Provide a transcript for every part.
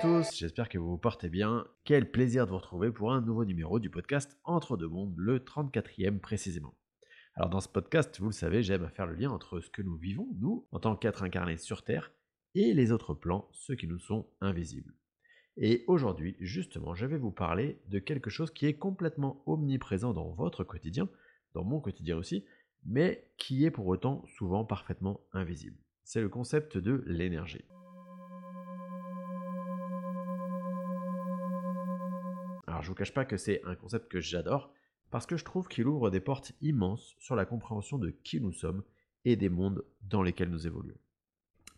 Tous, j'espère que vous vous portez bien. Quel plaisir de vous retrouver pour un nouveau numéro du podcast Entre deux mondes, le 34e précisément. Alors dans ce podcast, vous le savez, j'aime à faire le lien entre ce que nous vivons, nous, en tant qu'êtres incarnés sur Terre, et les autres plans, ceux qui nous sont invisibles. Et aujourd'hui, justement, je vais vous parler de quelque chose qui est complètement omniprésent dans votre quotidien, dans mon quotidien aussi, mais qui est pour autant souvent parfaitement invisible. C'est le concept de l'énergie. Alors je vous cache pas que c'est un concept que j'adore, parce que je trouve qu'il ouvre des portes immenses sur la compréhension de qui nous sommes et des mondes dans lesquels nous évoluons.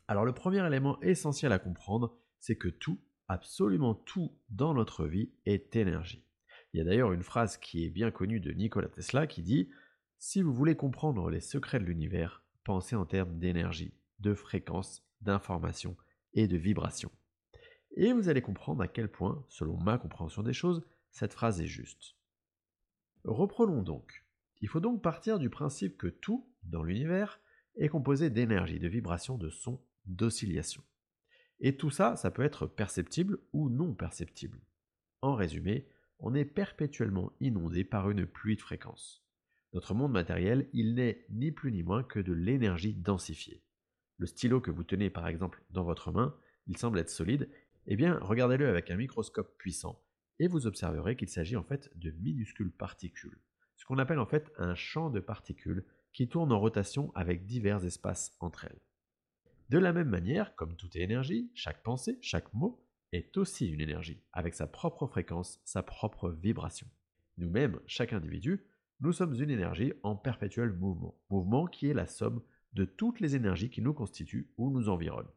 Alors le premier élément essentiel à comprendre, c'est que tout, absolument tout dans notre vie est énergie. Il y a d'ailleurs une phrase qui est bien connue de Nikola Tesla qui dit Si vous voulez comprendre les secrets de l'univers, pensez en termes d'énergie, de fréquence, d'information et de vibration. Et vous allez comprendre à quel point, selon ma compréhension des choses, cette phrase est juste. Reprenons donc. Il faut donc partir du principe que tout, dans l'univers, est composé d'énergie, de vibration, de son, d'oscillation. Et tout ça, ça peut être perceptible ou non perceptible. En résumé, on est perpétuellement inondé par une pluie de fréquences. Notre monde matériel, il n'est ni plus ni moins que de l'énergie densifiée. Le stylo que vous tenez par exemple dans votre main, il semble être solide, eh bien regardez-le avec un microscope puissant et vous observerez qu'il s'agit en fait de minuscules particules, ce qu'on appelle en fait un champ de particules qui tourne en rotation avec divers espaces entre elles. De la même manière, comme toute énergie, chaque pensée, chaque mot est aussi une énergie, avec sa propre fréquence, sa propre vibration. Nous-mêmes, chaque individu, nous sommes une énergie en perpétuel mouvement, mouvement qui est la somme de toutes les énergies qui nous constituent ou nous environnent.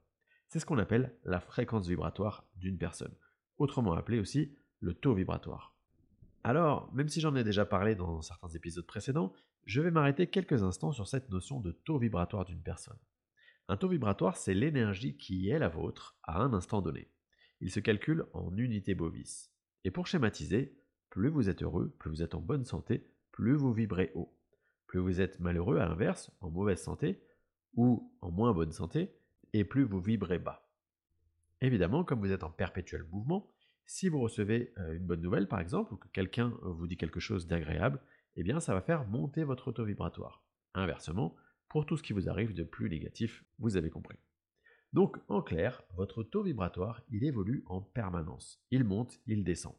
C'est ce qu'on appelle la fréquence vibratoire d'une personne, autrement appelée aussi le taux vibratoire. Alors, même si j'en ai déjà parlé dans certains épisodes précédents, je vais m'arrêter quelques instants sur cette notion de taux vibratoire d'une personne. Un taux vibratoire, c'est l'énergie qui est la vôtre à un instant donné. Il se calcule en unités bovis. Et pour schématiser, plus vous êtes heureux, plus vous êtes en bonne santé, plus vous vibrez haut. Plus vous êtes malheureux, à l'inverse, en mauvaise santé, ou en moins bonne santé, et plus vous vibrez bas. Évidemment, comme vous êtes en perpétuel mouvement, si vous recevez euh, une bonne nouvelle, par exemple, ou que quelqu'un euh, vous dit quelque chose d'agréable, eh bien ça va faire monter votre taux vibratoire. Inversement, pour tout ce qui vous arrive de plus négatif, vous avez compris. Donc, en clair, votre taux vibratoire, il évolue en permanence. Il monte, il descend.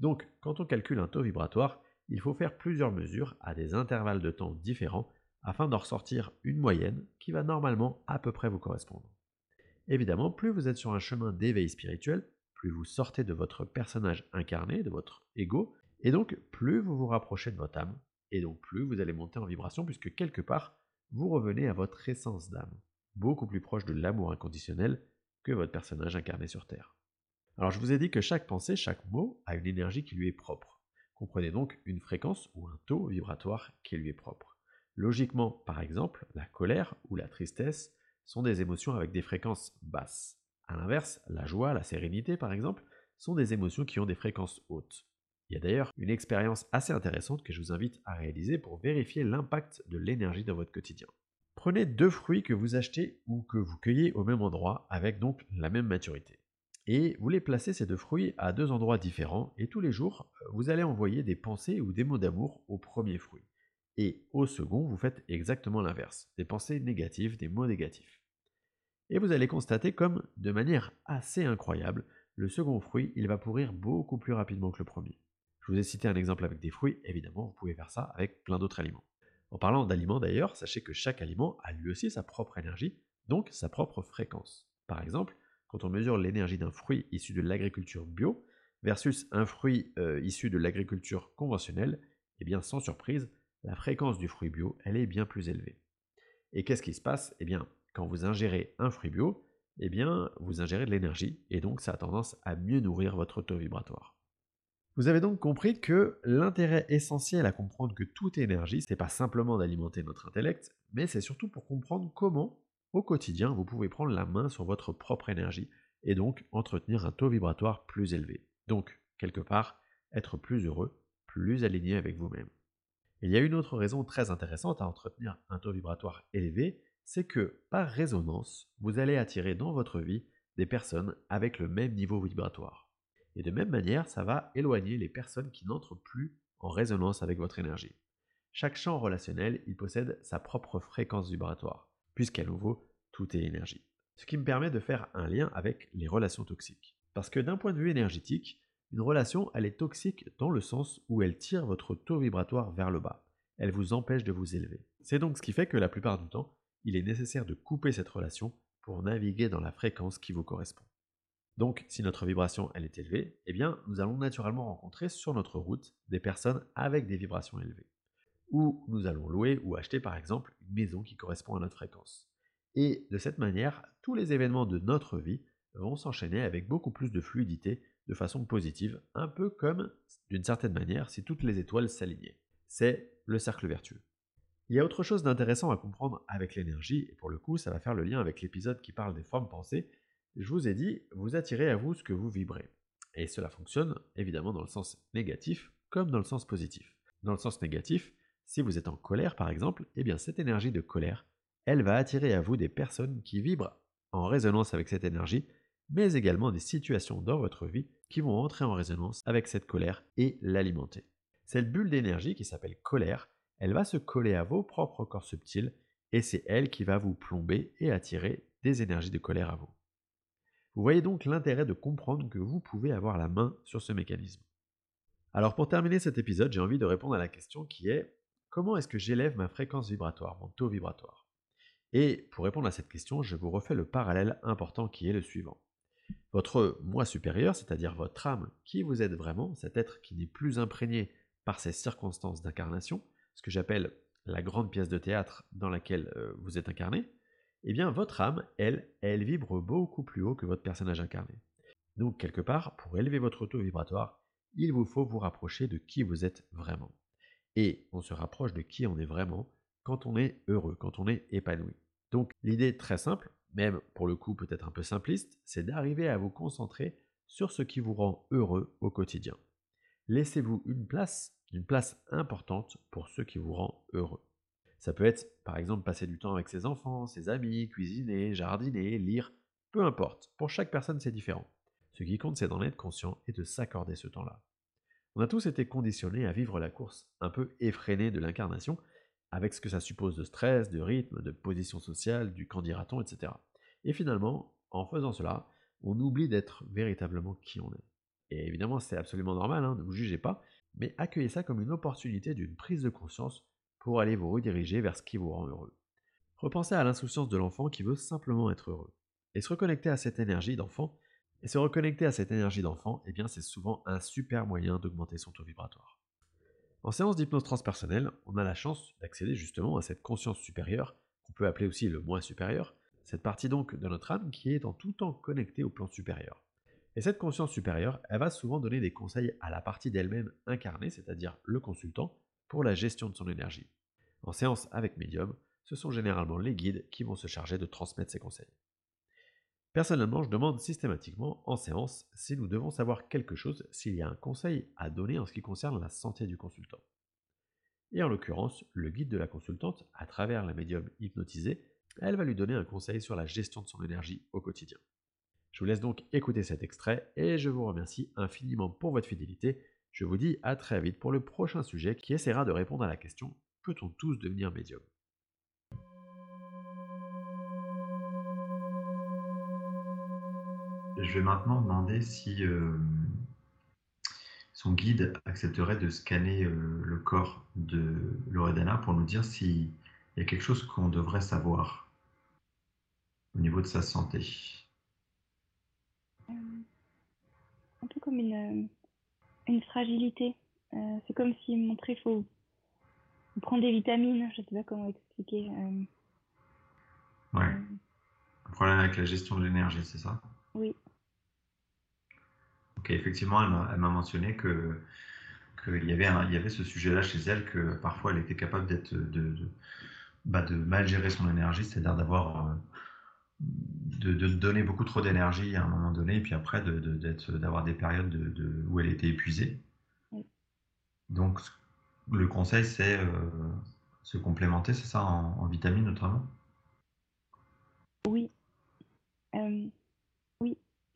Donc, quand on calcule un taux vibratoire, il faut faire plusieurs mesures à des intervalles de temps différents afin d'en ressortir une moyenne qui va normalement à peu près vous correspondre. Évidemment, plus vous êtes sur un chemin d'éveil spirituel, plus vous sortez de votre personnage incarné, de votre ego, et donc plus vous vous rapprochez de votre âme, et donc plus vous allez monter en vibration, puisque quelque part, vous revenez à votre essence d'âme, beaucoup plus proche de l'amour inconditionnel que votre personnage incarné sur Terre. Alors je vous ai dit que chaque pensée, chaque mot a une énergie qui lui est propre. Comprenez donc une fréquence ou un taux vibratoire qui lui est propre. Logiquement, par exemple, la colère ou la tristesse sont des émotions avec des fréquences basses. A l'inverse, la joie, la sérénité par exemple, sont des émotions qui ont des fréquences hautes. Il y a d'ailleurs une expérience assez intéressante que je vous invite à réaliser pour vérifier l'impact de l'énergie dans votre quotidien. Prenez deux fruits que vous achetez ou que vous cueillez au même endroit avec donc la même maturité. Et vous les placez ces deux fruits à deux endroits différents et tous les jours, vous allez envoyer des pensées ou des mots d'amour au premier fruit. Et au second, vous faites exactement l'inverse, des pensées négatives, des mots négatifs. Et vous allez constater comme, de manière assez incroyable, le second fruit, il va pourrir beaucoup plus rapidement que le premier. Je vous ai cité un exemple avec des fruits, évidemment, vous pouvez faire ça avec plein d'autres aliments. En parlant d'aliments d'ailleurs, sachez que chaque aliment a lui aussi sa propre énergie, donc sa propre fréquence. Par exemple, quand on mesure l'énergie d'un fruit issu de l'agriculture bio versus un fruit euh, issu de l'agriculture conventionnelle, eh bien sans surprise, la fréquence du fruit bio, elle est bien plus élevée. Et qu'est-ce qui se passe? Eh bien, quand vous ingérez un fruit bio, eh bien, vous ingérez de l'énergie, et donc ça a tendance à mieux nourrir votre taux vibratoire. Vous avez donc compris que l'intérêt essentiel à comprendre que tout est énergie, n'est pas simplement d'alimenter notre intellect, mais c'est surtout pour comprendre comment, au quotidien, vous pouvez prendre la main sur votre propre énergie, et donc entretenir un taux vibratoire plus élevé. Donc, quelque part, être plus heureux, plus aligné avec vous-même. Il y a une autre raison très intéressante à entretenir un taux vibratoire élevé, c'est que par résonance, vous allez attirer dans votre vie des personnes avec le même niveau vibratoire. Et de même manière, ça va éloigner les personnes qui n'entrent plus en résonance avec votre énergie. Chaque champ relationnel, il possède sa propre fréquence vibratoire, puisqu'à nouveau, tout est énergie. Ce qui me permet de faire un lien avec les relations toxiques. Parce que d'un point de vue énergétique, une relation, elle est toxique dans le sens où elle tire votre taux vibratoire vers le bas. Elle vous empêche de vous élever. C'est donc ce qui fait que la plupart du temps, il est nécessaire de couper cette relation pour naviguer dans la fréquence qui vous correspond. Donc, si notre vibration elle est élevée, eh bien, nous allons naturellement rencontrer sur notre route des personnes avec des vibrations élevées. Ou nous allons louer ou acheter par exemple une maison qui correspond à notre fréquence. Et de cette manière, tous les événements de notre vie vont s'enchaîner avec beaucoup plus de fluidité, de façon positive, un peu comme, d'une certaine manière, si toutes les étoiles s'alignaient. C'est le cercle vertueux. Il y a autre chose d'intéressant à comprendre avec l'énergie, et pour le coup, ça va faire le lien avec l'épisode qui parle des formes pensées. Je vous ai dit, vous attirez à vous ce que vous vibrez. Et cela fonctionne évidemment dans le sens négatif comme dans le sens positif. Dans le sens négatif, si vous êtes en colère par exemple, eh bien cette énergie de colère, elle va attirer à vous des personnes qui vibrent en résonance avec cette énergie, mais également des situations dans votre vie qui vont entrer en résonance avec cette colère et l'alimenter. Cette bulle d'énergie qui s'appelle colère, elle va se coller à vos propres corps subtils et c'est elle qui va vous plomber et attirer des énergies de colère à vous. Vous voyez donc l'intérêt de comprendre que vous pouvez avoir la main sur ce mécanisme. Alors pour terminer cet épisode, j'ai envie de répondre à la question qui est comment est-ce que j'élève ma fréquence vibratoire, mon taux vibratoire? Et pour répondre à cette question, je vous refais le parallèle important qui est le suivant. Votre moi supérieur, c'est-à-dire votre âme qui vous aide vraiment, cet être qui n'est plus imprégné par ces circonstances d'incarnation, ce que j'appelle la grande pièce de théâtre dans laquelle euh, vous êtes incarné, eh bien votre âme, elle, elle vibre beaucoup plus haut que votre personnage incarné. Donc quelque part, pour élever votre taux vibratoire, il vous faut vous rapprocher de qui vous êtes vraiment. Et on se rapproche de qui on est vraiment quand on est heureux, quand on est épanoui. Donc l'idée très simple, même pour le coup peut-être un peu simpliste, c'est d'arriver à vous concentrer sur ce qui vous rend heureux au quotidien. Laissez-vous une place une place importante pour ceux qui vous rend heureux. Ça peut être, par exemple, passer du temps avec ses enfants, ses amis, cuisiner, jardiner, lire, peu importe. Pour chaque personne, c'est différent. Ce qui compte, c'est d'en être conscient et de s'accorder ce temps-là. On a tous été conditionnés à vivre la course un peu effrénée de l'incarnation, avec ce que ça suppose de stress, de rythme, de position sociale, du candidaton, etc. Et finalement, en faisant cela, on oublie d'être véritablement qui on est. Et évidemment, c'est absolument normal, hein, ne vous jugez pas, mais accueillez ça comme une opportunité d'une prise de conscience pour aller vous rediriger vers ce qui vous rend heureux. Repensez à l'insouciance de l'enfant qui veut simplement être heureux. Et se reconnecter à cette énergie d'enfant, et se reconnecter à cette énergie d'enfant, eh bien c'est souvent un super moyen d'augmenter son taux vibratoire. En séance d'hypnose transpersonnelle, on a la chance d'accéder justement à cette conscience supérieure, qu'on peut appeler aussi le moi supérieur, cette partie donc de notre âme qui est en tout temps connectée au plan supérieur. Et cette conscience supérieure, elle va souvent donner des conseils à la partie d'elle-même incarnée, c'est-à-dire le consultant, pour la gestion de son énergie. En séance avec médium, ce sont généralement les guides qui vont se charger de transmettre ces conseils. Personnellement, je demande systématiquement en séance si nous devons savoir quelque chose, s'il y a un conseil à donner en ce qui concerne la santé du consultant. Et en l'occurrence, le guide de la consultante, à travers la médium hypnotisée, elle va lui donner un conseil sur la gestion de son énergie au quotidien. Je vous laisse donc écouter cet extrait et je vous remercie infiniment pour votre fidélité. Je vous dis à très vite pour le prochain sujet qui essaiera de répondre à la question peut-on tous devenir médium? Je vais maintenant demander si euh, son guide accepterait de scanner euh, le corps de Loredana pour nous dire s'il y a quelque chose qu'on devrait savoir au niveau de sa santé. comme une, euh, une fragilité. Euh, c'est comme s'il montrait qu'il faut prendre des vitamines, je ne sais pas comment expliquer. Euh. ouais. Un problème avec la gestion de l'énergie, c'est ça? Oui. Ok, effectivement, elle m'a mentionné que qu'il y avait il y avait ce sujet-là chez elle que parfois elle était capable d'être de, de, bah, de, mal gérer son énergie, c'est-à-dire d'avoir de, donner beaucoup trop d'énergie à un moment donné, et puis après d'avoir des périodes de, où elle était épuisée. Donc, le conseil, c'est euh, se complémenter, c'est ça, en, vitamines notamment? Oui. Euh, oui.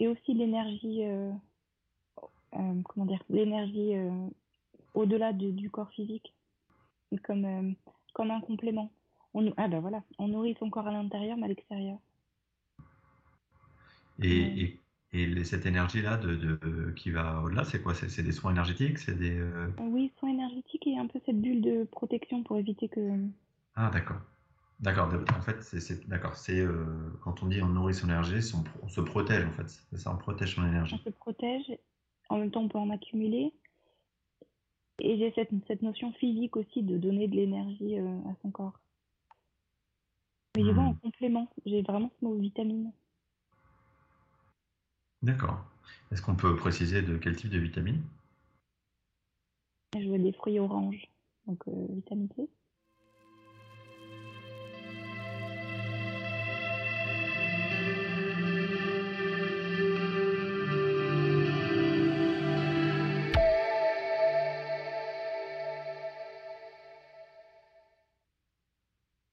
Et aussi l'énergie, euh, euh, comment dire, l'énergie euh, au-delà de- du corps physique, comme, comme un complément. On, ah ben voilà, on nourrit son corps à l'intérieur, mais à l'extérieur. Et, et, cette énergie-là de, de- qui va au-delà, c'est quoi? C'est des soins énergétiques? C'est des. Oui, soin énergétique et un peu cette bulle de protection pour éviter que... Ah, d'accord. D'accord. En fait, c'est d'accord. C'est euh, quand on dit on nourrit son énergie, on, on se protège en fait. C'est ça, on protège son on énergie. se protège, en même temps on peut en accumuler. Et j'ai cette, cette notion physique aussi de donner de l'énergie euh, à son corps. Mais pas en Hmm. complément, j'ai vraiment ce mot vitamine. D'accord. Est-ce qu'on peut préciser de quel type de vitamine? Je veux des fruits oranges, donc euh, vitamine C.